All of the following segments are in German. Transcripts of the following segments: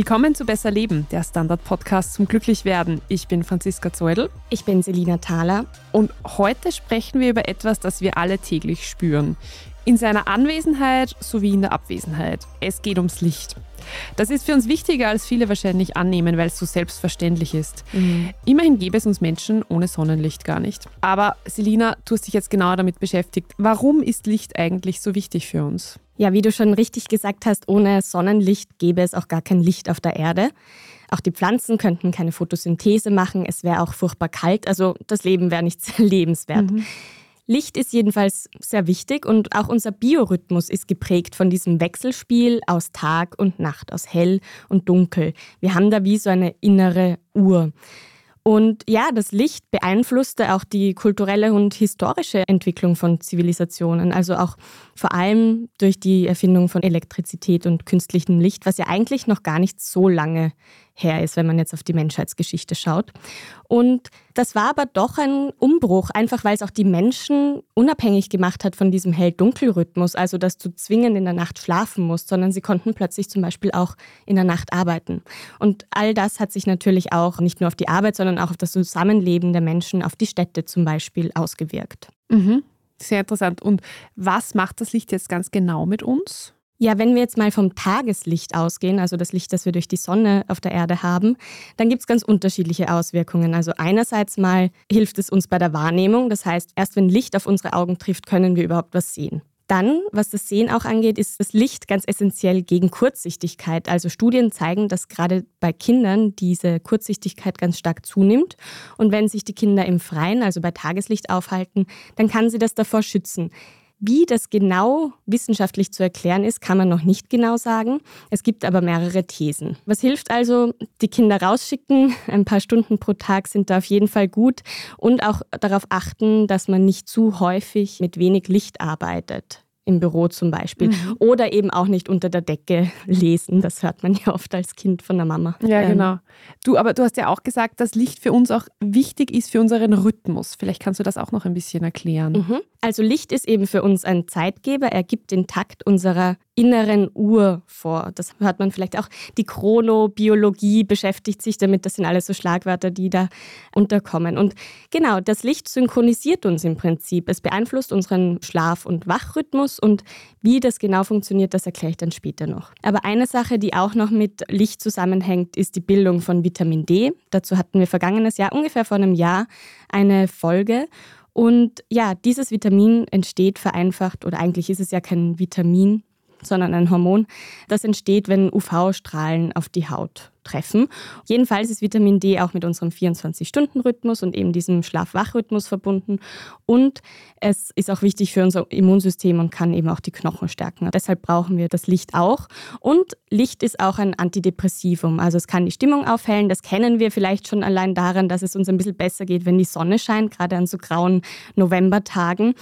Willkommen zu Besser Leben, der Standard-Podcast zum Glücklichwerden. Ich bin Franziska Zeudel. Ich bin Selina Thaler. Und heute sprechen wir über etwas, das wir alle täglich spüren. In seiner Anwesenheit sowie in der Abwesenheit. Es geht ums Licht. Das ist für uns wichtiger, als viele wahrscheinlich annehmen, weil es so selbstverständlich ist. Mhm. Immerhin gäbe es uns Menschen ohne Sonnenlicht gar nicht. Aber Selina, du hast dich jetzt genauer damit beschäftigt. Warum ist Licht eigentlich so wichtig für uns? Ja, wie du schon richtig gesagt hast, ohne Sonnenlicht gäbe es auch gar kein Licht auf der Erde. Auch die Pflanzen könnten keine Photosynthese machen. Es wäre auch furchtbar kalt. Also das Leben wäre nicht sehr lebenswert. Mhm. Licht ist jedenfalls sehr wichtig und auch unser Biorhythmus ist geprägt von diesem Wechselspiel aus Tag und Nacht, aus hell und dunkel. Wir haben da wie so eine innere Uhr. Und ja, das Licht beeinflusste auch die kulturelle und historische Entwicklung von Zivilisationen, also auch vor allem durch die Erfindung von Elektrizität und künstlichem Licht, was ja eigentlich noch gar nicht so lange her ist, wenn man jetzt auf die Menschheitsgeschichte schaut. Und das war aber doch ein Umbruch, einfach weil es auch die Menschen unabhängig gemacht hat von diesem Hell-Dunkel-Rhythmus, also dass du zwingend in der Nacht schlafen musst, sondern sie konnten plötzlich zum Beispiel auch in der Nacht arbeiten. Und all das hat sich natürlich auch nicht nur auf die Arbeit, sondern auch auf das Zusammenleben der Menschen, auf die Städte zum Beispiel ausgewirkt. Mhm. Sehr interessant. Und was macht das Licht jetzt ganz genau mit uns? Ja, wenn wir jetzt mal vom Tageslicht ausgehen, also das Licht, das wir durch die Sonne auf der Erde haben, dann gibt es ganz unterschiedliche Auswirkungen. Also einerseits mal hilft es uns bei der Wahrnehmung, das heißt, erst wenn Licht auf unsere Augen trifft, können wir überhaupt was sehen. Dann, was das Sehen auch angeht, ist das Licht ganz essentiell gegen Kurzsichtigkeit. Also Studien zeigen, dass gerade bei Kindern diese Kurzsichtigkeit ganz stark zunimmt. Und wenn sich die Kinder im Freien, also bei Tageslicht aufhalten, dann kann sie das davor schützen. Wie das genau wissenschaftlich zu erklären ist, kann man noch nicht genau sagen. Es gibt aber mehrere Thesen. Was hilft also? Die Kinder rausschicken, ein paar Stunden pro Tag sind da auf jeden Fall gut und auch darauf achten, dass man nicht zu häufig mit wenig Licht arbeitet im Büro zum Beispiel. Mhm. Oder eben auch nicht unter der Decke lesen. Das hört man ja oft als Kind von der Mama. Ja, ähm. genau. Du, aber du hast ja auch gesagt, dass Licht für uns auch wichtig ist für unseren Rhythmus. Vielleicht kannst du das auch noch ein bisschen erklären. Mhm. Also Licht ist eben für uns ein Zeitgeber. Er gibt den Takt unserer inneren Uhr vor. Das hört man vielleicht auch. Die Chronobiologie beschäftigt sich damit. Das sind alles so Schlagwörter, die da unterkommen. Und genau, das Licht synchronisiert uns im Prinzip. Es beeinflusst unseren Schlaf- und Wachrhythmus. Und wie das genau funktioniert, das erkläre ich dann später noch. Aber eine Sache, die auch noch mit Licht zusammenhängt, ist die Bildung von Vitamin D. Dazu hatten wir vergangenes Jahr, ungefähr vor einem Jahr, eine Folge. Und ja, dieses Vitamin entsteht vereinfacht, oder eigentlich ist es ja kein Vitamin, sondern ein Hormon, das entsteht, wenn UV-Strahlen auf die Haut treffen. Jedenfalls ist Vitamin D auch mit unserem 24-Stunden-Rhythmus und eben diesem Schlaf-Wach-Rhythmus verbunden. Und es ist auch wichtig für unser Immunsystem und kann eben auch die Knochen stärken. Deshalb brauchen wir das Licht auch. Und Licht ist auch ein Antidepressivum. Also es kann die Stimmung aufhellen. Das kennen wir vielleicht schon allein daran, dass es uns ein bisschen besser geht, wenn die Sonne scheint, gerade an so grauen Novembertagen.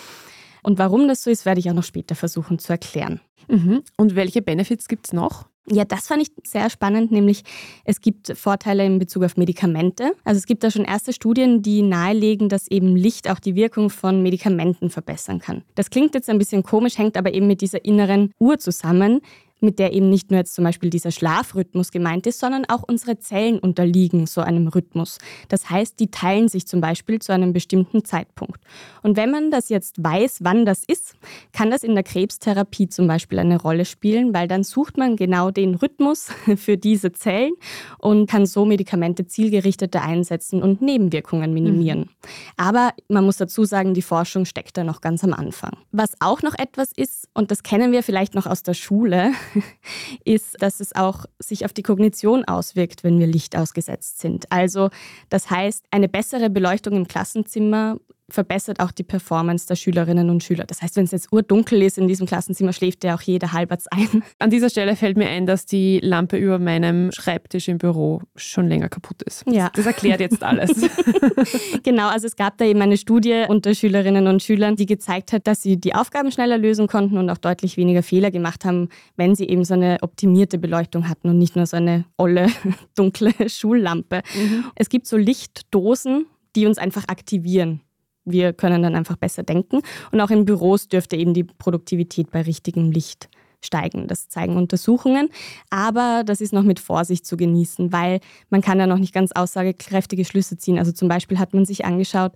Und warum das so ist, werde ich auch noch später versuchen zu erklären. Mhm. Und welche Benefits gibt es noch? Ja, das fand ich sehr spannend, nämlich es gibt Vorteile in Bezug auf Medikamente. Also es gibt da schon erste Studien, die nahelegen, dass eben Licht auch die Wirkung von Medikamenten verbessern kann. Das klingt jetzt ein bisschen komisch, hängt aber eben mit dieser inneren Uhr zusammen, mit der eben nicht nur jetzt zum Beispiel dieser Schlafrhythmus gemeint ist, sondern auch unsere Zellen unterliegen so einem Rhythmus. Das heißt, die teilen sich zum Beispiel zu einem bestimmten Zeitpunkt. Und wenn man das jetzt weiß, wann das ist, kann das in der Krebstherapie zum Beispiel eine Rolle spielen, weil dann sucht man genau den Rhythmus für diese Zellen und kann so Medikamente zielgerichteter einsetzen und Nebenwirkungen minimieren. Mhm. Aber man muss dazu sagen, die Forschung steckt da noch ganz am Anfang. Was auch noch etwas ist, und das kennen wir vielleicht noch aus der Schule, ist, dass es auch sich auf die Kognition auswirkt, wenn wir Licht ausgesetzt sind. Also das heißt, eine bessere Beleuchtung im Klassenzimmer verbessert auch die Performance der Schülerinnen und Schüler. Das heißt, wenn es jetzt urdunkel ist in diesem Klassenzimmer, schläft ja auch jeder halbwegs ein. An dieser Stelle fällt mir ein, dass die Lampe über meinem Schreibtisch im Büro schon länger kaputt ist. Ja. Das erklärt jetzt alles. genau, also es gab da eben eine Studie unter Schülerinnen und Schülern, die gezeigt hat, dass sie die Aufgaben schneller lösen konnten und auch deutlich weniger Fehler gemacht haben, wenn sie eben so eine optimierte Beleuchtung hatten und nicht nur so eine olle, dunkle Schullampe. Mhm. Es gibt so Lichtdosen, die uns einfach aktivieren wir können dann einfach besser denken. Und auch in Büros dürfte eben die Produktivität bei richtigem Licht steigen. Das zeigen Untersuchungen. Aber das ist noch mit Vorsicht zu genießen, weil man kann ja noch nicht ganz aussagekräftige Schlüsse ziehen. Also zum Beispiel hat man sich angeschaut,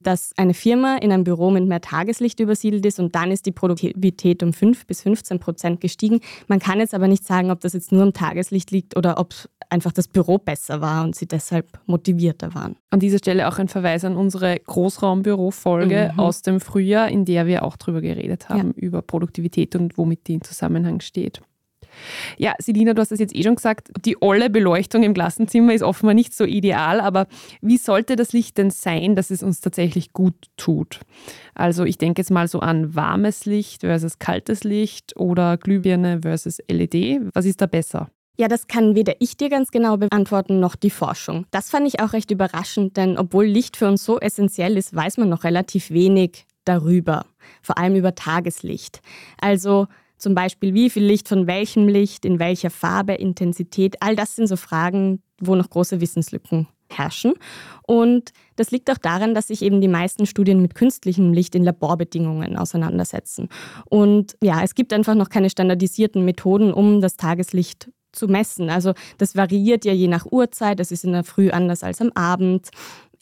dass eine Firma in ein Büro mit mehr Tageslicht übersiedelt ist und dann ist die Produktivität um 5 bis 15 Prozent gestiegen. Man kann jetzt aber nicht sagen, ob das jetzt nur am Tageslicht liegt oder ob einfach das Büro besser war und sie deshalb motivierter waren. An dieser Stelle auch ein Verweis an unsere Großraumbüro-Folge mhm. aus dem Frühjahr, in der wir auch darüber geredet haben, ja. über Produktivität und womit die in Zusammenhang steht. Ja, Selina, du hast es jetzt eh schon gesagt, die olle Beleuchtung im Klassenzimmer ist offenbar nicht so ideal, aber wie sollte das Licht denn sein, dass es uns tatsächlich gut tut? Also ich denke jetzt mal so an warmes Licht versus kaltes Licht oder Glühbirne versus LED. Was ist da besser? Ja, das kann weder ich dir ganz genau beantworten noch die Forschung. Das fand ich auch recht überraschend, denn obwohl Licht für uns so essentiell ist, weiß man noch relativ wenig darüber, vor allem über Tageslicht. Also zum Beispiel, wie viel Licht von welchem Licht, in welcher Farbe, Intensität, all das sind so Fragen, wo noch große Wissenslücken herrschen. Und das liegt auch daran, dass sich eben die meisten Studien mit künstlichem Licht in Laborbedingungen auseinandersetzen. Und ja, es gibt einfach noch keine standardisierten Methoden, um das Tageslicht zu messen. Also das variiert ja je nach Uhrzeit, das ist in der Früh anders als am Abend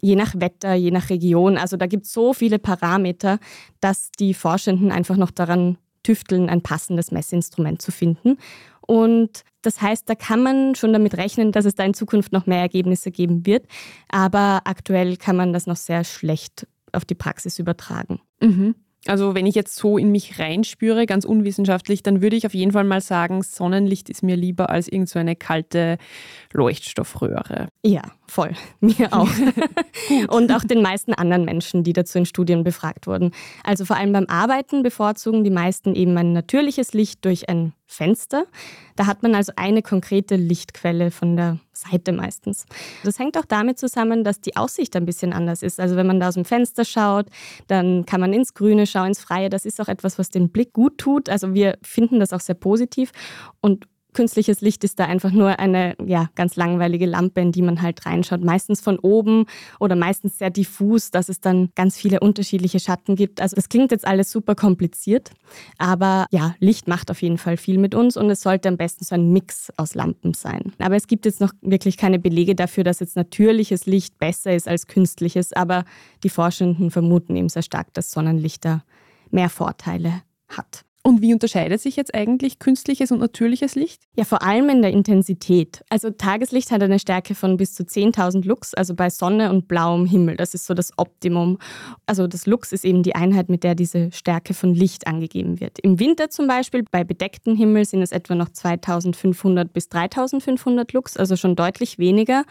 je nach Wetter, je nach Region. Also da gibt es so viele Parameter, dass die Forschenden einfach noch daran tüfteln, ein passendes Messinstrument zu finden. Und das heißt, da kann man schon damit rechnen, dass es da in Zukunft noch mehr Ergebnisse geben wird. Aber aktuell kann man das noch sehr schlecht auf die Praxis übertragen. Mhm. Also wenn ich jetzt so in mich reinspüre, ganz unwissenschaftlich, dann würde ich auf jeden Fall mal sagen, Sonnenlicht ist mir lieber als irgendeine so kalte Leuchtstoffröhre. Ja, voll. Mir auch. Und auch den meisten anderen Menschen, die dazu in Studien befragt wurden. Also vor allem beim Arbeiten bevorzugen die meisten eben ein natürliches Licht durch ein Fenster. Da hat man also eine konkrete Lichtquelle von der Seite meistens. Das hängt auch damit zusammen, dass die Aussicht ein bisschen anders ist. Also wenn man da aus dem Fenster schaut, dann kann man ins Grüne schauen, ins Freie. Das ist auch etwas, was den Blick gut tut. Also wir finden das auch sehr positiv. Und künstliches Licht ist da einfach nur eine ja, ganz langweilige Lampe, in die man halt reinschaut. Meistens von oben oder meistens sehr diffus, dass es dann ganz viele unterschiedliche Schatten gibt. Also das klingt jetzt alles super kompliziert, aber ja, Licht macht auf jeden Fall viel mit uns und es sollte am besten so ein Mix aus Lampen sein. Aber es gibt jetzt noch wirklich keine Belege dafür, dass jetzt natürliches Licht besser ist als künstliches, aber die Forschenden vermuten eben sehr stark, dass Sonnenlicht da mehr Vorteile hat. Und wie unterscheidet sich jetzt eigentlich künstliches und natürliches Licht? Ja, vor allem in der Intensität. Also Tageslicht hat eine Stärke von bis zu 10.000 Lux, also bei Sonne und blauem Himmel. Das ist so das Optimum. Also das Lux ist eben die Einheit, mit der diese Stärke von Licht angegeben wird. Im Winter zum Beispiel, bei bedecktem Himmel sind es etwa noch 2.500 bis 3.500 Lux, also schon deutlich weniger.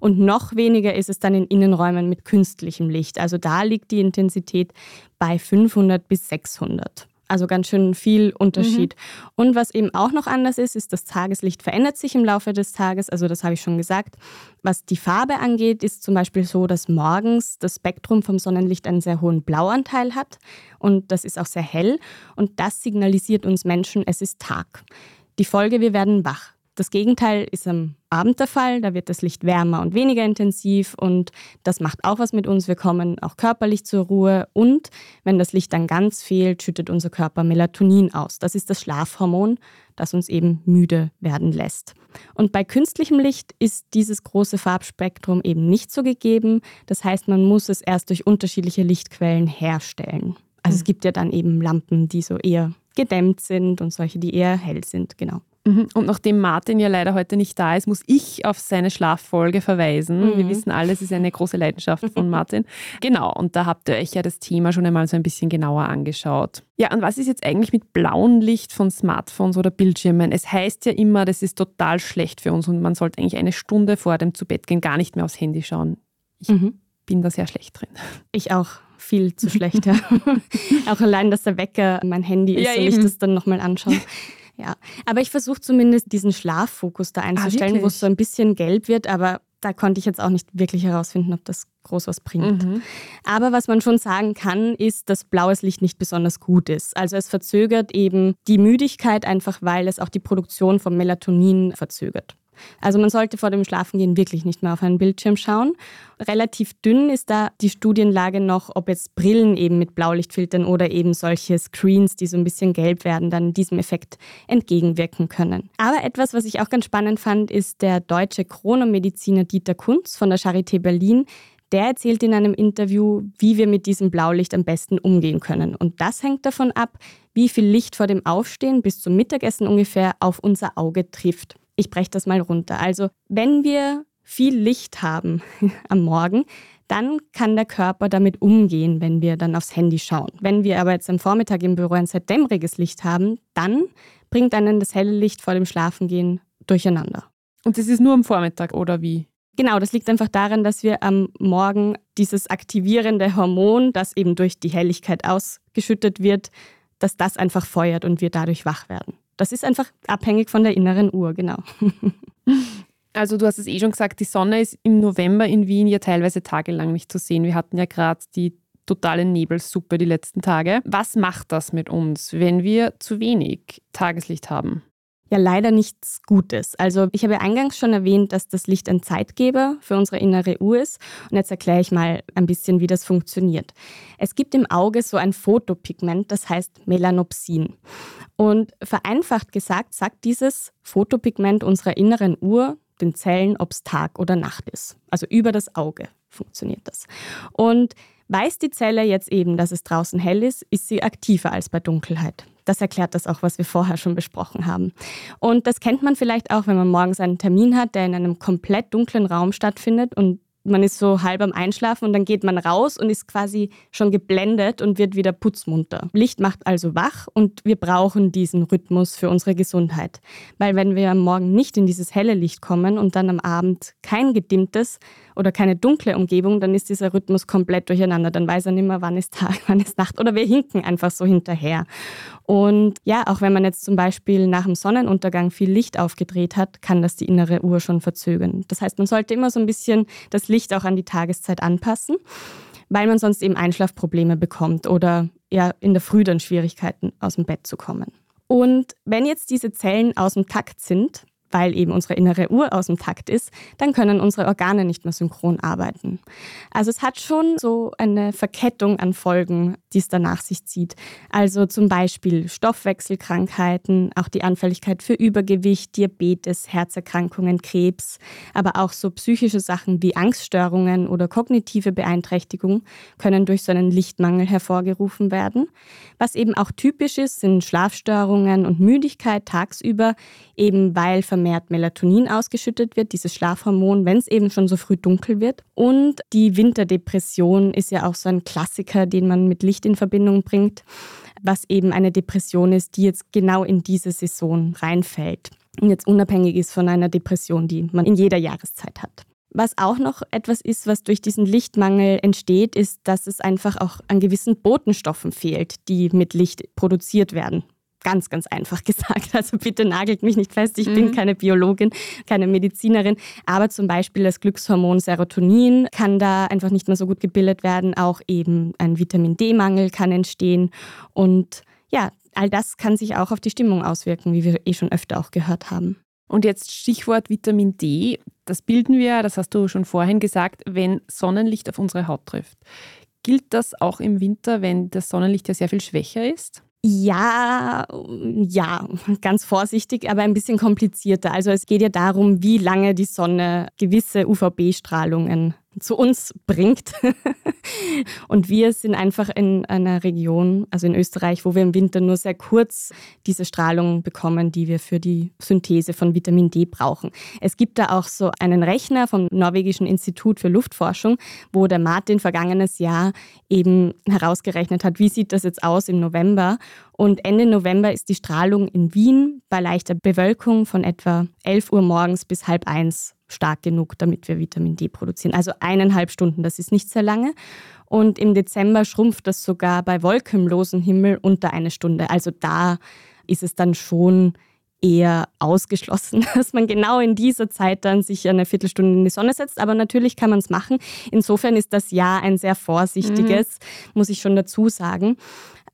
Und noch weniger ist es dann in Innenräumen mit künstlichem Licht. Also da liegt die Intensität bei 500 bis 600. Also ganz schön viel Unterschied. Mhm. Und was eben auch noch anders ist, ist, das Tageslicht verändert sich im Laufe des Tages. Also das habe ich schon gesagt. Was die Farbe angeht, ist zum Beispiel so, dass morgens das Spektrum vom Sonnenlicht einen sehr hohen Blauanteil hat. Und das ist auch sehr hell. Und das signalisiert uns Menschen, es ist Tag. Die Folge, wir werden wach. Das Gegenteil ist am Abend der Fall. Da wird das Licht wärmer und weniger intensiv und das macht auch was mit uns. Wir kommen auch körperlich zur Ruhe und wenn das Licht dann ganz fehlt, schüttet unser Körper Melatonin aus. Das ist das Schlafhormon, das uns eben müde werden lässt. Und bei künstlichem Licht ist dieses große Farbspektrum eben nicht so gegeben. Das heißt, man muss es erst durch unterschiedliche Lichtquellen herstellen. Also es hm. gibt ja dann eben Lampen, die so eher gedämmt sind und solche, die eher hell sind, genau. Mhm. Und nachdem Martin ja leider heute nicht da ist, muss ich auf seine Schlaffolge verweisen. Mhm. Wir wissen alle, es ist eine große Leidenschaft von Martin. genau, und da habt ihr euch ja das Thema schon einmal so ein bisschen genauer angeschaut. Ja, und was ist jetzt eigentlich mit blauem Licht von Smartphones oder Bildschirmen? Es heißt ja immer, das ist total schlecht für uns und man sollte eigentlich eine Stunde vor dem Zubettgehen gar nicht mehr aufs Handy schauen. Ich mhm. bin da sehr schlecht drin. Ich auch viel zu schlecht. Ja. auch allein, dass der Wecker mein Handy ist ja, und eben. ich das dann nochmal anschaue. Ja, aber ich versuche zumindest diesen Schlaffokus da ah, einzustellen, ah, wo es so ein bisschen gelb wird, aber da konnte ich jetzt auch nicht wirklich herausfinden, ob das groß was bringt. Mhm. Aber was man schon sagen kann, ist, dass blaues Licht nicht besonders gut ist. Also es verzögert eben die Müdigkeit einfach, weil es auch die Produktion von Melatonin verzögert. Also man sollte vor dem Schlafengehen wirklich nicht mehr auf einen Bildschirm schauen. Relativ dünn ist da die Studienlage noch, ob jetzt Brillen eben mit Blaulichtfiltern oder eben solche Screens, die so ein bisschen gelb werden, dann diesem Effekt entgegenwirken können. Aber etwas, was ich auch ganz spannend fand, ist der deutsche Chronomediziner Dieter Kunz von der Charité Berlin, der erzählt in einem Interview, wie wir mit diesem Blaulicht am besten umgehen können. Und das hängt davon ab, wie viel Licht vor dem Aufstehen bis zum Mittagessen ungefähr auf unser Auge trifft. Ich breche das mal runter. Also wenn wir viel Licht haben am Morgen, dann kann der Körper damit umgehen, wenn wir dann aufs Handy schauen. Wenn wir aber jetzt am Vormittag im Büro ein sehr dämmeriges Licht haben, dann bringt einen das helle Licht vor dem Schlafengehen durcheinander. Und das ist nur am Vormittag oder wie? Genau, das liegt einfach daran, dass wir am Morgen dieses aktivierende Hormon, das eben durch die Helligkeit ausgeschüttet wird, dass das einfach feuert und wir dadurch wach werden. Das ist einfach abhängig von der inneren Uhr, genau. Also du hast es eh schon gesagt, die Sonne ist im November in Wien ja teilweise tagelang nicht zu sehen. Wir hatten ja gerade die totale Nebelsuppe die letzten Tage. Was macht das mit uns, wenn wir zu wenig Tageslicht haben? Ja leider nichts Gutes. Also ich habe eingangs schon erwähnt, dass das Licht ein Zeitgeber für unsere innere Uhr ist. Und jetzt erkläre ich mal ein bisschen, wie das funktioniert. Es gibt im Auge so ein Photopigment, das heißt Melanopsin. Und vereinfacht gesagt sagt dieses Photopigment unserer inneren Uhr den Zellen, ob es Tag oder Nacht ist. Also über das Auge funktioniert das. Und weiß die Zelle jetzt eben, dass es draußen hell ist, ist sie aktiver als bei Dunkelheit. Das erklärt das auch, was wir vorher schon besprochen haben. Und das kennt man vielleicht auch, wenn man morgens einen Termin hat, der in einem komplett dunklen Raum stattfindet und man ist so halb am Einschlafen und dann geht man raus und ist quasi schon geblendet und wird wieder putzmunter. Licht macht also wach und wir brauchen diesen Rhythmus für unsere Gesundheit. Weil wenn wir am Morgen nicht in dieses helle Licht kommen und dann am Abend kein gedimmtes oder keine dunkle Umgebung, dann ist dieser Rhythmus komplett durcheinander. Dann weiß er nicht mehr, wann ist Tag, wann ist Nacht oder wir hinken einfach so hinterher. Und ja, auch wenn man jetzt zum Beispiel nach dem Sonnenuntergang viel Licht aufgedreht hat, kann das die innere Uhr schon verzögern. Das heißt, man sollte immer so ein bisschen das Licht auch an die Tageszeit anpassen, weil man sonst eben Einschlafprobleme bekommt oder ja in der Früh dann Schwierigkeiten aus dem Bett zu kommen. Und wenn jetzt diese Zellen aus dem Takt sind, weil eben unsere innere Uhr aus dem Takt ist, dann können unsere Organe nicht mehr synchron arbeiten. Also es hat schon so eine Verkettung an Folgen, die es danach sich zieht. Also zum Beispiel Stoffwechselkrankheiten, auch die Anfälligkeit für Übergewicht, Diabetes, Herzerkrankungen, Krebs, aber auch so psychische Sachen wie Angststörungen oder kognitive Beeinträchtigung können durch so einen Lichtmangel hervorgerufen werden. Was eben auch typisch ist, sind Schlafstörungen und Müdigkeit tagsüber, eben weil vermehrt Melatonin ausgeschüttet wird, dieses Schlafhormon, wenn es eben schon so früh dunkel wird. Und die Winterdepression ist ja auch so ein Klassiker, den man mit Licht in Verbindung bringt, was eben eine Depression ist, die jetzt genau in diese Saison reinfällt und jetzt unabhängig ist von einer Depression, die man in jeder Jahreszeit hat. Was auch noch etwas ist, was durch diesen Lichtmangel entsteht, ist, dass es einfach auch an gewissen Botenstoffen fehlt, die mit Licht produziert werden ganz, ganz einfach gesagt. Also bitte nagelt mich nicht fest, ich mhm. bin keine Biologin, keine Medizinerin, aber zum Beispiel das Glückshormon Serotonin kann da einfach nicht mehr so gut gebildet werden. Auch eben ein Vitamin D-Mangel kann entstehen und ja, all das kann sich auch auf die Stimmung auswirken, wie wir eh schon öfter auch gehört haben. Und jetzt Stichwort Vitamin D. Das bilden wir, das hast du schon vorhin gesagt, wenn Sonnenlicht auf unsere Haut trifft. Gilt das auch im Winter, wenn das Sonnenlicht ja sehr viel schwächer ist? Ja, ja, ganz vorsichtig, aber ein bisschen komplizierter. Also es geht ja darum, wie lange die Sonne gewisse UVB-Strahlungen zu uns bringt. und wir sind einfach in einer Region, also in Österreich, wo wir im Winter nur sehr kurz diese Strahlung bekommen, die wir für die Synthese von Vitamin D brauchen. Es gibt da auch so einen Rechner vom Norwegischen Institut für Luftforschung, wo der Martin vergangenes Jahr eben herausgerechnet hat, wie sieht das jetzt aus im November. Und Ende November ist die Strahlung in Wien bei leichter Bewölkung von etwa 11 Uhr morgens bis halb eins stark genug, damit wir Vitamin D produzieren. Also eineinhalb Stunden, das ist nicht sehr lange. Und im Dezember schrumpft das sogar bei wolkenlosem Himmel unter eine Stunde. Also da ist es dann schon eher ausgeschlossen, dass man genau in dieser Zeit dann sich eine Viertelstunde in die Sonne setzt. Aber natürlich kann man es machen. Insofern ist das Jahr ein sehr vorsichtiges, mhm. muss ich schon dazu sagen.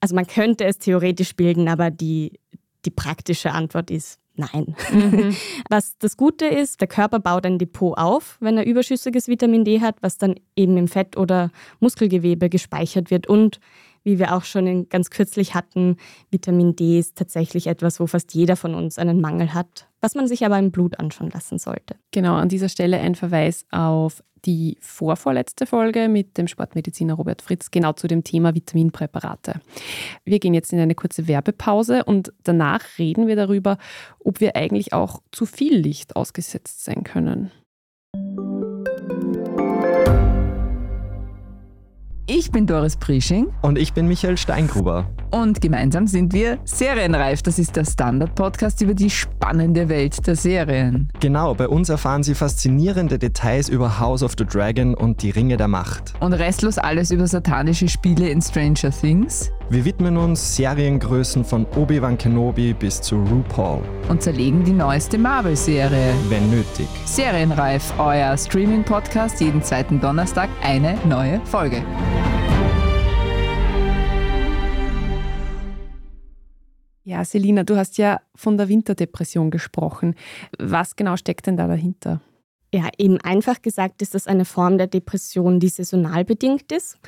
Also man könnte es theoretisch bilden, aber die, die praktische Antwort ist Nein. Mhm. Was das Gute ist, der Körper baut ein Depot auf, wenn er überschüssiges Vitamin D hat, was dann eben im Fett oder Muskelgewebe gespeichert wird. Und wie wir auch schon ganz kürzlich hatten, Vitamin D ist tatsächlich etwas, wo fast jeder von uns einen Mangel hat, was man sich aber im Blut anschauen lassen sollte. Genau, an dieser Stelle ein Verweis auf die vorvorletzte Folge mit dem Sportmediziner Robert Fritz genau zu dem Thema Vitaminpräparate. Wir gehen jetzt in eine kurze Werbepause und danach reden wir darüber, ob wir eigentlich auch zu viel Licht ausgesetzt sein können. Ich bin Doris Prisching. Und ich bin Michael Steingruber. Und gemeinsam sind wir Serienreif. Das ist der Standard-Podcast über die spannende Welt der Serien. Genau, bei uns erfahren Sie faszinierende Details über House of the Dragon und die Ringe der Macht. Und restlos alles über satanische Spiele in Stranger Things. Wir widmen uns Seriengrößen von Obi-Wan Kenobi bis zu RuPaul. Und zerlegen die neueste Marvel-Serie. Wenn nötig. Serienreif, euer Streaming-Podcast, jeden zweiten Donnerstag eine neue Folge. Ja, Selina, du hast ja von der Winterdepression gesprochen. Was genau steckt denn da dahinter? Ja, eben einfach gesagt ist das eine Form der Depression, die saisonal bedingt ist.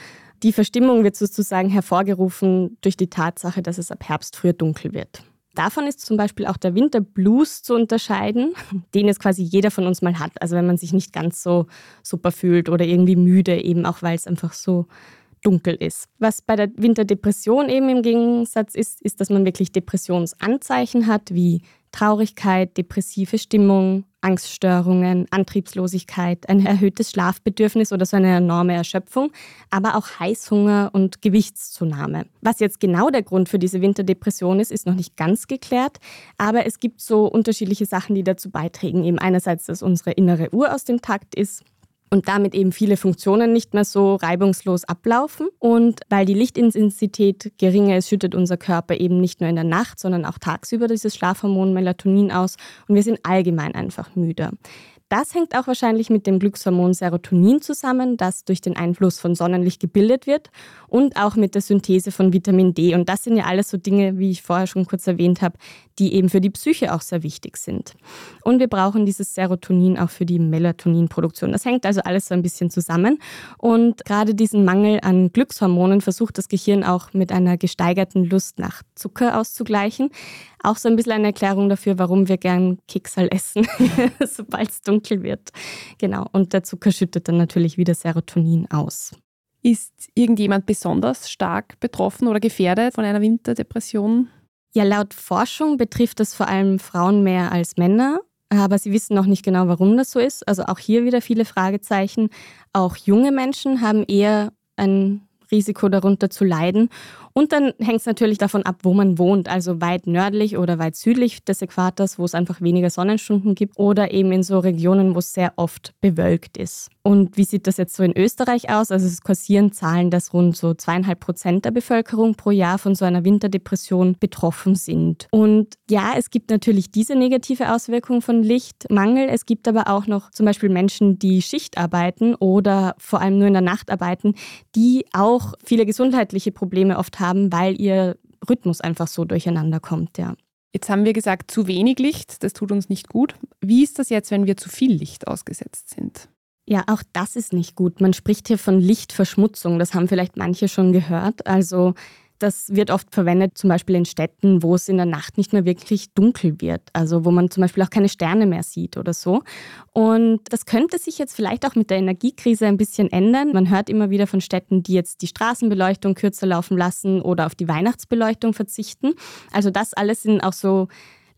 Die Verstimmung wird sozusagen hervorgerufen durch die Tatsache, dass es ab Herbst früher dunkel wird. Davon ist zum Beispiel auch der Winterblues zu unterscheiden, den es quasi jeder von uns mal hat. Also wenn man sich nicht ganz so super fühlt oder irgendwie müde, eben auch weil es einfach so dunkel ist. Was bei der Winterdepression eben im Gegensatz ist, ist, dass man wirklich Depressionsanzeichen hat, wie Traurigkeit, depressive Stimmung, Angststörungen, Antriebslosigkeit, ein erhöhtes Schlafbedürfnis oder so eine enorme Erschöpfung, aber auch Heißhunger und Gewichtszunahme. Was jetzt genau der Grund für diese Winterdepression ist, ist noch nicht ganz geklärt, aber es gibt so unterschiedliche Sachen, die dazu beitragen. Eben einerseits, dass unsere innere Uhr aus dem Takt ist, und damit eben viele Funktionen nicht mehr so reibungslos ablaufen. Und weil die Lichtintensität geringer ist, schüttet unser Körper eben nicht nur in der Nacht, sondern auch tagsüber dieses Schlafhormon Melatonin aus und wir sind allgemein einfach müde. Das hängt auch wahrscheinlich mit dem Glückshormon Serotonin zusammen, das durch den Einfluss von Sonnenlicht gebildet wird und auch mit der Synthese von Vitamin D. Und das sind ja alles so Dinge, wie ich vorher schon kurz erwähnt habe, die eben für die Psyche auch sehr wichtig sind. Und wir brauchen dieses Serotonin auch für die Melatoninproduktion. Das hängt also alles so ein bisschen zusammen. Und gerade diesen Mangel an Glückshormonen versucht das Gehirn auch mit einer gesteigerten Lust nach Zucker auszugleichen. Auch so ein bisschen eine Erklärung dafür, warum wir gern Keksal essen, sobald es dunkel wird. Genau. Und der Zucker schüttet dann natürlich wieder Serotonin aus. Ist irgendjemand besonders stark betroffen oder gefährdet von einer Winterdepression? Ja, laut Forschung betrifft das vor allem Frauen mehr als Männer. Aber sie wissen noch nicht genau, warum das so ist. Also auch hier wieder viele Fragezeichen. Auch junge Menschen haben eher ein Risiko darunter zu leiden. Und dann hängt es natürlich davon ab, wo man wohnt, also weit nördlich oder weit südlich des Äquators, wo es einfach weniger Sonnenstunden gibt oder eben in so Regionen, wo es sehr oft bewölkt ist. Und wie sieht das jetzt so in Österreich aus? Also es kursieren Zahlen, dass rund so zweieinhalb Prozent der Bevölkerung pro Jahr von so einer Winterdepression betroffen sind. Und ja, es gibt natürlich diese negative Auswirkung von Lichtmangel. Es gibt aber auch noch zum Beispiel Menschen, die Schicht arbeiten oder vor allem nur in der Nacht arbeiten, die auch viele gesundheitliche Probleme oft haben haben, weil ihr Rhythmus einfach so durcheinander kommt, ja. Jetzt haben wir gesagt, zu wenig Licht, das tut uns nicht gut. Wie ist das jetzt, wenn wir zu viel Licht ausgesetzt sind? Ja, auch das ist nicht gut. Man spricht hier von Lichtverschmutzung. Das haben vielleicht manche schon gehört. Also das wird oft verwendet, zum Beispiel in Städten, wo es in der Nacht nicht mehr wirklich dunkel wird. Also wo man zum Beispiel auch keine Sterne mehr sieht oder so. Und das könnte sich jetzt vielleicht auch mit der Energiekrise ein bisschen ändern. Man hört immer wieder von Städten, die jetzt die Straßenbeleuchtung kürzer laufen lassen oder auf die Weihnachtsbeleuchtung verzichten. Also das alles sind auch so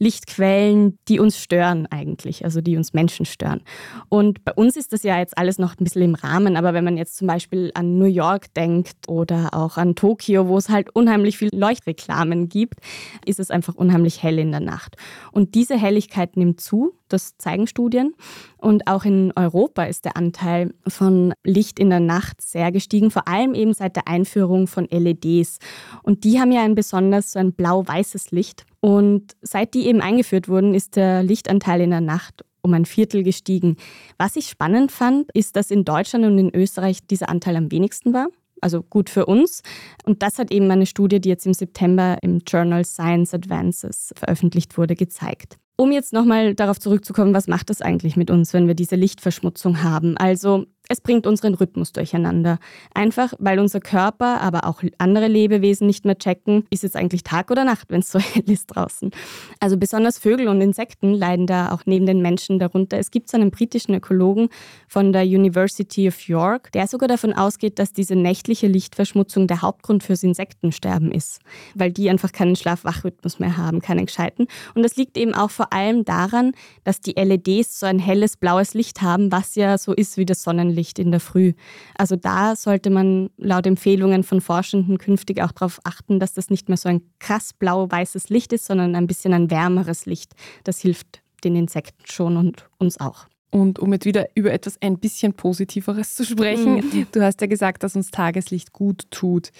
Lichtquellen, die uns stören eigentlich, also die uns Menschen stören. Und bei uns ist das ja jetzt alles noch ein bisschen im Rahmen, aber wenn man jetzt zum Beispiel an New York denkt oder auch an Tokio, wo es halt unheimlich viel Leuchtreklamen gibt, ist es einfach unheimlich hell in der Nacht. Und diese Helligkeit nimmt zu, das zeigen Studien. Und auch in Europa ist der Anteil von Licht in der Nacht sehr gestiegen, vor allem eben seit der Einführung von LEDs. Und die haben ja ein besonders so ein blau-weißes Licht. Und seit die eben eingeführt wurden, ist der Lichtanteil in der Nacht um ein Viertel gestiegen. Was ich spannend fand, ist, dass in Deutschland und in Österreich dieser Anteil am wenigsten war also gut für uns. Und das hat eben eine Studie, die jetzt im September im Journal Science Advances veröffentlicht wurde, gezeigt. Um jetzt nochmal darauf zurückzukommen, was macht das eigentlich mit uns, wenn wir diese Lichtverschmutzung haben? Also es bringt unseren Rhythmus durcheinander. Einfach, weil unser Körper, aber auch andere Lebewesen nicht mehr checken, ist jetzt eigentlich Tag oder Nacht, wenn es so hell ist draußen. Also besonders Vögel und Insekten leiden da auch neben den Menschen darunter. Es gibt so einen britischen Ökologen von der University of York, der sogar davon ausgeht, dass diese nächtliche Lichtverschmutzung der Hauptgrund fürs Insektensterben ist, weil die einfach keinen Schlaf-Wach-Rhythmus mehr haben, keinen gescheiten. Und das liegt eben auch vor allem daran, dass die LEDs so ein helles blaues Licht haben, was ja so ist wie das Sonnenlicht Sonnenlicht in der Früh. Also da sollte man laut Empfehlungen von Forschenden künftig auch darauf achten, dass das nicht mehr so ein krass blau-weißes Licht ist, sondern ein bisschen ein wärmeres Licht. Das hilft den Insekten schon und uns auch. Und um jetzt wieder über etwas ein bisschen Positiveres zu sprechen, mhm. du hast ja gesagt, dass uns Tageslicht gut tut.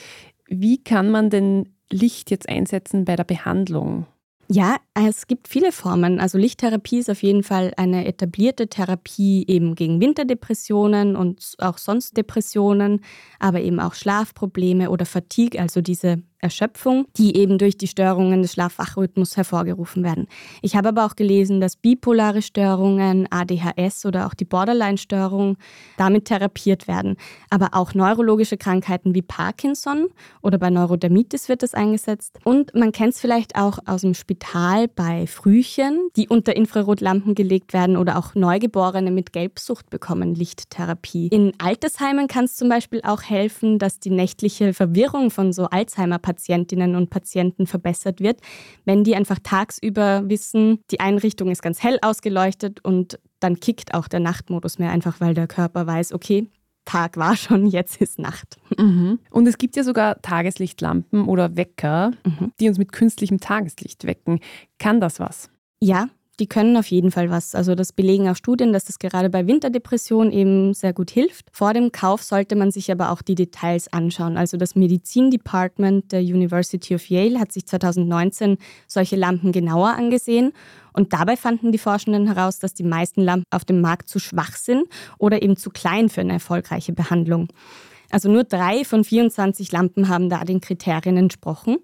Wie kann man denn Licht jetzt einsetzen bei der Behandlung? Ja, es gibt viele Formen. Also Lichttherapie ist auf jeden Fall eine etablierte Therapie eben gegen Winterdepressionen und auch sonst Depressionen, aber eben auch Schlafprobleme oder Fatigue, also diese Erschöpfung, die eben durch die Störungen des Schlaf-Wach-Rhythmus hervorgerufen werden. Ich habe aber auch gelesen, dass bipolare Störungen, ADHS oder auch die Borderline-Störung damit therapiert werden. Aber auch neurologische Krankheiten wie Parkinson oder bei Neurodermitis wird das eingesetzt. Und man kennt es vielleicht auch aus dem Spital bei Frühchen, die unter Infrarotlampen gelegt werden oder auch Neugeborene mit Gelbsucht bekommen Lichttherapie. In Altersheimen kann es zum Beispiel auch helfen, dass die nächtliche Verwirrung von so Alzheimer-Patienten Patientinnen und Patienten verbessert wird, wenn die einfach tagsüber wissen, die Einrichtung ist ganz hell ausgeleuchtet und dann kickt auch der Nachtmodus mehr, einfach weil der Körper weiß, okay, Tag war schon, jetzt ist Nacht. Mhm. Und es gibt ja sogar Tageslichtlampen oder Wecker, mhm. die uns mit künstlichem Tageslicht wecken. Kann das was? Ja, die können auf jeden Fall was. Also das belegen auch Studien, dass das gerade bei Winterdepression eben sehr gut hilft. Vor dem Kauf sollte man sich aber auch die Details anschauen. Also das Medizindepartment der University of Yale hat sich 2019 solche Lampen genauer angesehen und dabei fanden die Forschenden heraus, dass die meisten Lampen auf dem Markt zu schwach sind oder eben zu klein für eine erfolgreiche Behandlung. Also nur drei von 24 Lampen haben da den Kriterien entsprochen.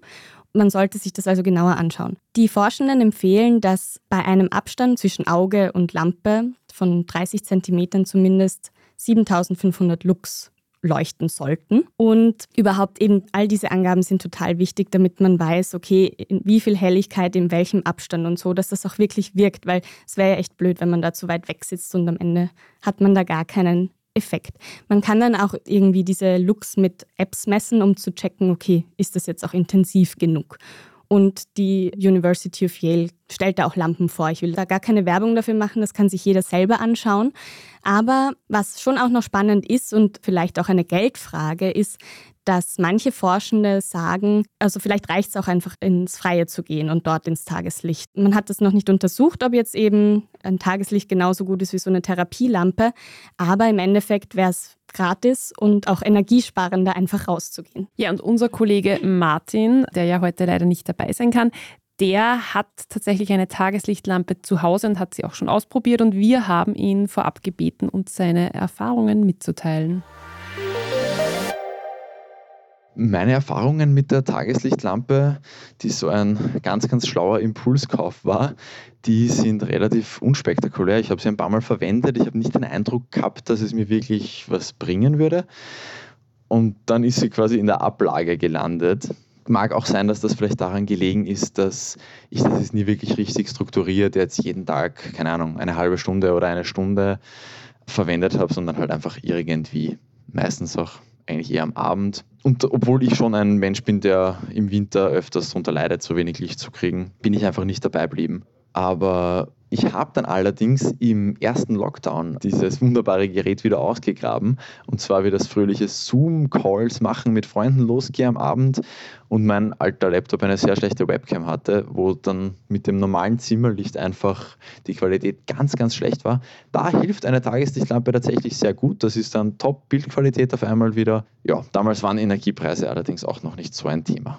Man sollte sich das also genauer anschauen. Die Forschenden empfehlen, dass bei einem Abstand zwischen Auge und Lampe von 30 Zentimetern zumindest 7500 Lux leuchten sollten. Und überhaupt eben all diese Angaben sind total wichtig, damit man weiß, okay, wie viel Helligkeit, in welchem Abstand und so, dass das auch wirklich wirkt, weil es wäre ja echt blöd, wenn man da zu weit weg sitzt und am Ende hat man da gar keinen Effekt. Man kann dann auch irgendwie diese Looks mit Apps messen, um zu checken, okay, ist das jetzt auch intensiv genug? Und die University of Yale stellt da auch Lampen vor. Ich will da gar keine Werbung dafür machen, das kann sich jeder selber anschauen. Aber was schon auch noch spannend ist und vielleicht auch eine Geldfrage ist, dass manche Forschende sagen, also vielleicht reicht es auch einfach ins Freie zu gehen und dort ins Tageslicht. Man hat das noch nicht untersucht, ob jetzt eben ein Tageslicht genauso gut ist wie so eine Therapielampe, aber im Endeffekt wäre es gratis und auch energiesparender, einfach rauszugehen. Ja, und unser Kollege Martin, der ja heute leider nicht dabei sein kann, der hat tatsächlich eine Tageslichtlampe zu Hause und hat sie auch schon ausprobiert und wir haben ihn vorab gebeten, uns seine Erfahrungen mitzuteilen. Meine Erfahrungen mit der Tageslichtlampe, die so ein ganz, ganz schlauer Impulskauf war, die sind relativ unspektakulär. Ich habe sie ein paar Mal verwendet. Ich habe nicht den Eindruck gehabt, dass es mir wirklich was bringen würde. Und dann ist sie quasi in der Ablage gelandet. Mag auch sein, dass das vielleicht daran gelegen ist, dass ich das jetzt nie wirklich richtig strukturiert jetzt jeden Tag, keine Ahnung, eine halbe Stunde oder eine Stunde verwendet habe, sondern halt einfach irgendwie meistens auch eigentlich eher am Abend. Und obwohl ich schon ein Mensch bin, der im Winter öfters darunter leidet, so wenig Licht zu kriegen, bin ich einfach nicht dabei geblieben. Aber ich habe dann allerdings im ersten Lockdown dieses wunderbare Gerät wieder ausgegraben und zwar wie das fröhliche Zoom-Calls machen mit Freunden losgehe am Abend und mein alter Laptop eine sehr schlechte Webcam hatte, wo dann mit dem normalen Zimmerlicht einfach die Qualität ganz, ganz schlecht war. Da hilft eine Tageslichtlampe tatsächlich sehr gut. Das ist dann Top-Bildqualität auf einmal wieder. Ja, damals waren Energiepreise allerdings auch noch nicht so ein Thema.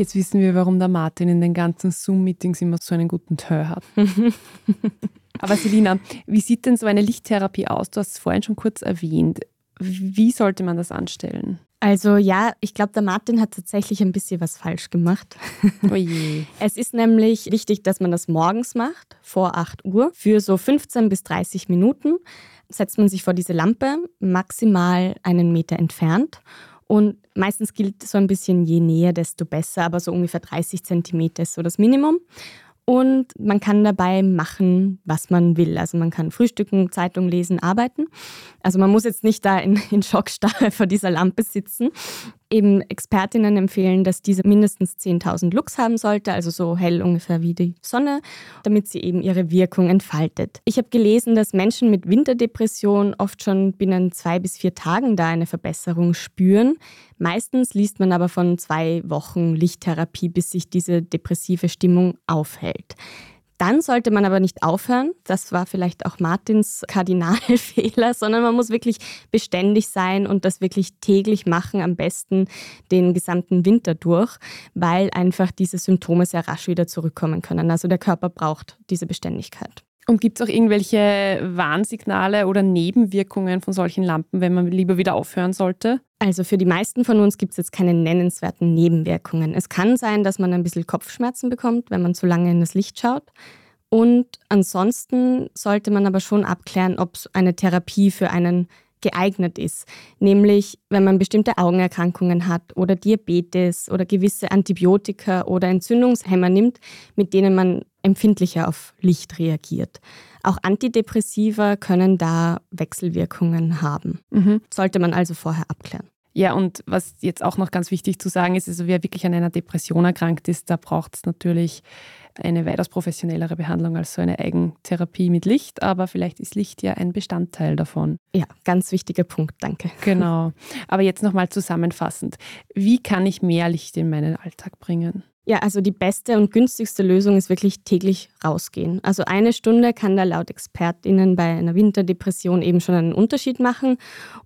Jetzt wissen wir, warum der Martin in den ganzen Zoom-Meetings immer so einen guten Tör hat. Aber Selina, wie sieht denn so eine Lichttherapie aus? Du hast es vorhin schon kurz erwähnt. Wie sollte man das anstellen? Also ja, ich glaube, der Martin hat tatsächlich ein bisschen was falsch gemacht. Oje. Es ist nämlich wichtig, dass man das morgens macht, vor 8 Uhr, für so 15 bis 30 Minuten. Setzt man sich vor diese Lampe, maximal einen Meter entfernt. Und meistens gilt so ein bisschen, je näher, desto besser, aber so ungefähr 30 Zentimeter ist so das Minimum. Und man kann dabei machen, was man will. Also man kann frühstücken, Zeitung lesen, arbeiten. Also man muss jetzt nicht da in, in Schockstarre vor dieser Lampe sitzen. Eben Expertinnen empfehlen, dass diese mindestens 10.000 Lux haben sollte, also so hell ungefähr wie die Sonne, damit sie eben ihre Wirkung entfaltet. Ich habe gelesen, dass Menschen mit Winterdepression oft schon binnen zwei bis vier Tagen da eine Verbesserung spüren. Meistens liest man aber von zwei Wochen Lichttherapie, bis sich diese depressive Stimmung aufhält. Dann sollte man aber nicht aufhören. Das war vielleicht auch Martins Kardinalfehler, sondern man muss wirklich beständig sein und das wirklich täglich machen, am besten den gesamten Winter durch, weil einfach diese Symptome sehr rasch wieder zurückkommen können. Also der Körper braucht diese Beständigkeit. Und gibt es auch irgendwelche Warnsignale oder Nebenwirkungen von solchen Lampen, wenn man lieber wieder aufhören sollte? Also für die meisten von uns gibt es jetzt keine nennenswerten Nebenwirkungen. Es kann sein, dass man ein bisschen Kopfschmerzen bekommt, wenn man zu lange in das Licht schaut. Und ansonsten sollte man aber schon abklären, ob eine Therapie für einen geeignet ist. Nämlich, wenn man bestimmte Augenerkrankungen hat oder Diabetes oder gewisse Antibiotika oder Entzündungshemmer nimmt, mit denen man empfindlicher auf Licht reagiert. Auch Antidepressiva können da Wechselwirkungen haben. Mhm. Sollte man also vorher abklären. Ja, und was jetzt auch noch ganz wichtig zu sagen ist, also wer wirklich an einer Depression erkrankt ist, da braucht es natürlich eine weitaus professionellere Behandlung als so eine Eigentherapie mit Licht, aber vielleicht ist Licht ja ein Bestandteil davon. Ja, ganz wichtiger Punkt, danke. Genau. Aber jetzt nochmal zusammenfassend. Wie kann ich mehr Licht in meinen Alltag bringen? Ja, also die beste und günstigste Lösung ist wirklich täglich rausgehen. Also eine Stunde kann da laut ExpertInnen bei einer Winterdepression eben schon einen Unterschied machen.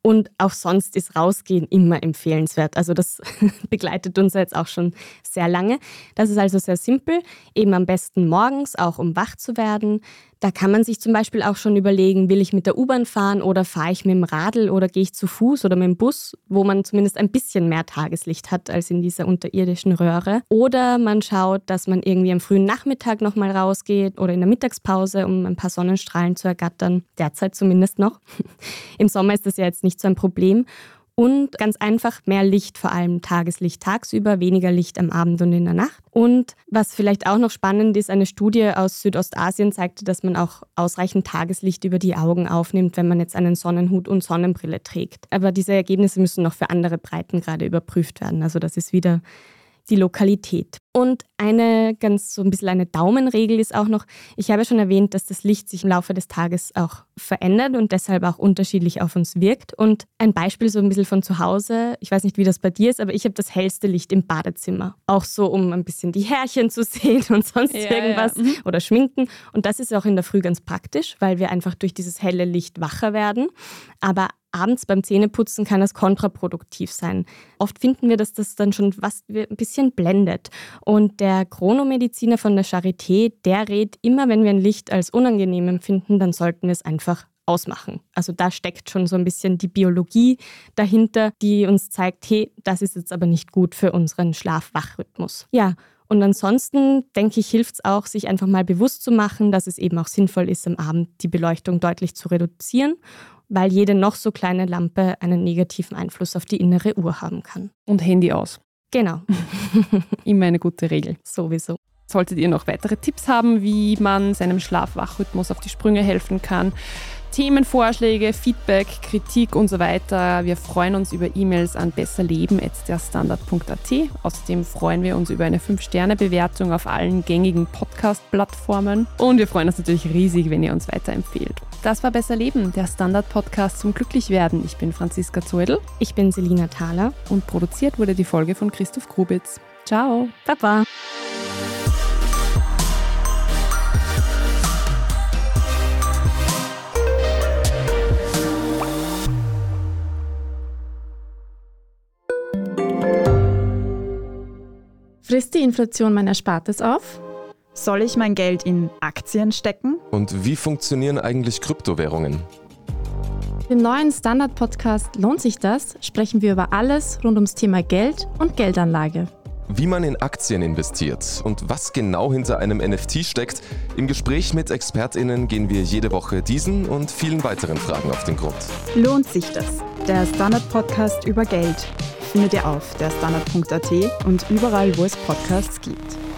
Und auch sonst ist rausgehen immer empfehlenswert. Also das begleitet uns jetzt auch schon sehr lange. Das ist also sehr simpel. Eben am besten morgens, auch um wach zu werden. Da kann man sich zum Beispiel auch schon überlegen, will ich mit der U-Bahn fahren oder fahre ich mit dem Radl oder gehe ich zu Fuß oder mit dem Bus, wo man zumindest ein bisschen mehr Tageslicht hat als in dieser unterirdischen Röhre. Oder man schaut, dass man irgendwie am frühen Nachmittag nochmal rausgeht oder in der Mittagspause, um ein paar Sonnenstrahlen zu ergattern. Derzeit zumindest noch. Im Sommer ist das ja jetzt nicht so ein Problem. Und ganz einfach mehr Licht, vor allem Tageslicht tagsüber, weniger Licht am Abend und in der Nacht. Und was vielleicht auch noch spannend ist, eine Studie aus Südostasien zeigte, dass man auch ausreichend Tageslicht über die Augen aufnimmt, wenn man jetzt einen Sonnenhut und Sonnenbrille trägt. Aber diese Ergebnisse müssen noch für andere Breitengrade überprüft werden. Also das ist wieder die Lokalität. Und eine ganz so ein bisschen eine Daumenregel ist auch noch, ich habe schon erwähnt, dass das Licht sich im Laufe des Tages auch verändert und deshalb auch unterschiedlich auf uns wirkt. Und ein Beispiel so ein bisschen von zu Hause, ich weiß nicht, wie das bei dir ist, aber ich habe das hellste Licht im Badezimmer. Auch so, um ein bisschen die Härchen zu sehen und sonst ja, irgendwas ja. Oder schminken. Und das ist auch in der Früh ganz praktisch, weil wir einfach durch dieses helle Licht wacher werden. Aber abends beim Zähneputzen kann das kontraproduktiv sein. Oft finden wir, dass das dann schon was ein bisschen blendet. Und der Chronomediziner von der Charité, der rät immer, wenn wir ein Licht als unangenehm empfinden, dann sollten wir es einfach ausmachen. Also da steckt schon so ein bisschen die Biologie dahinter, die uns zeigt, hey, das ist jetzt aber nicht gut für unseren Schlaf-Wach-Rhythmus. Ja, und ansonsten denke ich, hilft es auch, sich einfach mal bewusst zu machen, dass es eben auch sinnvoll ist, am Abend die Beleuchtung deutlich zu reduzieren weil jede noch so kleine Lampe einen negativen Einfluss auf die innere Uhr haben kann. Und Handy aus. Genau. Immer eine gute Regel. Sowieso. Solltet ihr noch weitere Tipps haben, wie man seinem Schlaf-Wach-Rhythmus auf die Sprünge helfen kann, Themenvorschläge, Feedback, Kritik und so weiter. Wir freuen uns über E-Mails an besserleben.derstandard.at. Außerdem freuen wir uns über eine 5-Sterne-Bewertung auf allen gängigen Podcast-Plattformen. Und wir freuen uns natürlich riesig, wenn ihr uns weiterempfehlt. Das war Besser Leben, der Standard-Podcast zum Glücklichwerden. Ich bin Franziska Zeudel. Ich bin Selina Thaler. Und produziert wurde die Folge von Christoph Grubitz. Ciao. Baba. Frisst die Inflation mein Erspartes auf? Soll ich mein Geld in Aktien stecken Und wie funktionieren eigentlich Kryptowährungen? Im neuen Standard-Podcast Lohnt sich das? sprechen wir über alles rund ums Thema Geld und Geldanlage. Wie man in Aktien investiert und was genau hinter einem NFT steckt. Im Gespräch mit ExpertInnen gehen wir jede Woche diesen und vielen weiteren Fragen auf den Grund. Lohnt sich das? Der Standard-Podcast über Geld findet ihr auf der Standard.at und überall, wo es Podcasts gibt.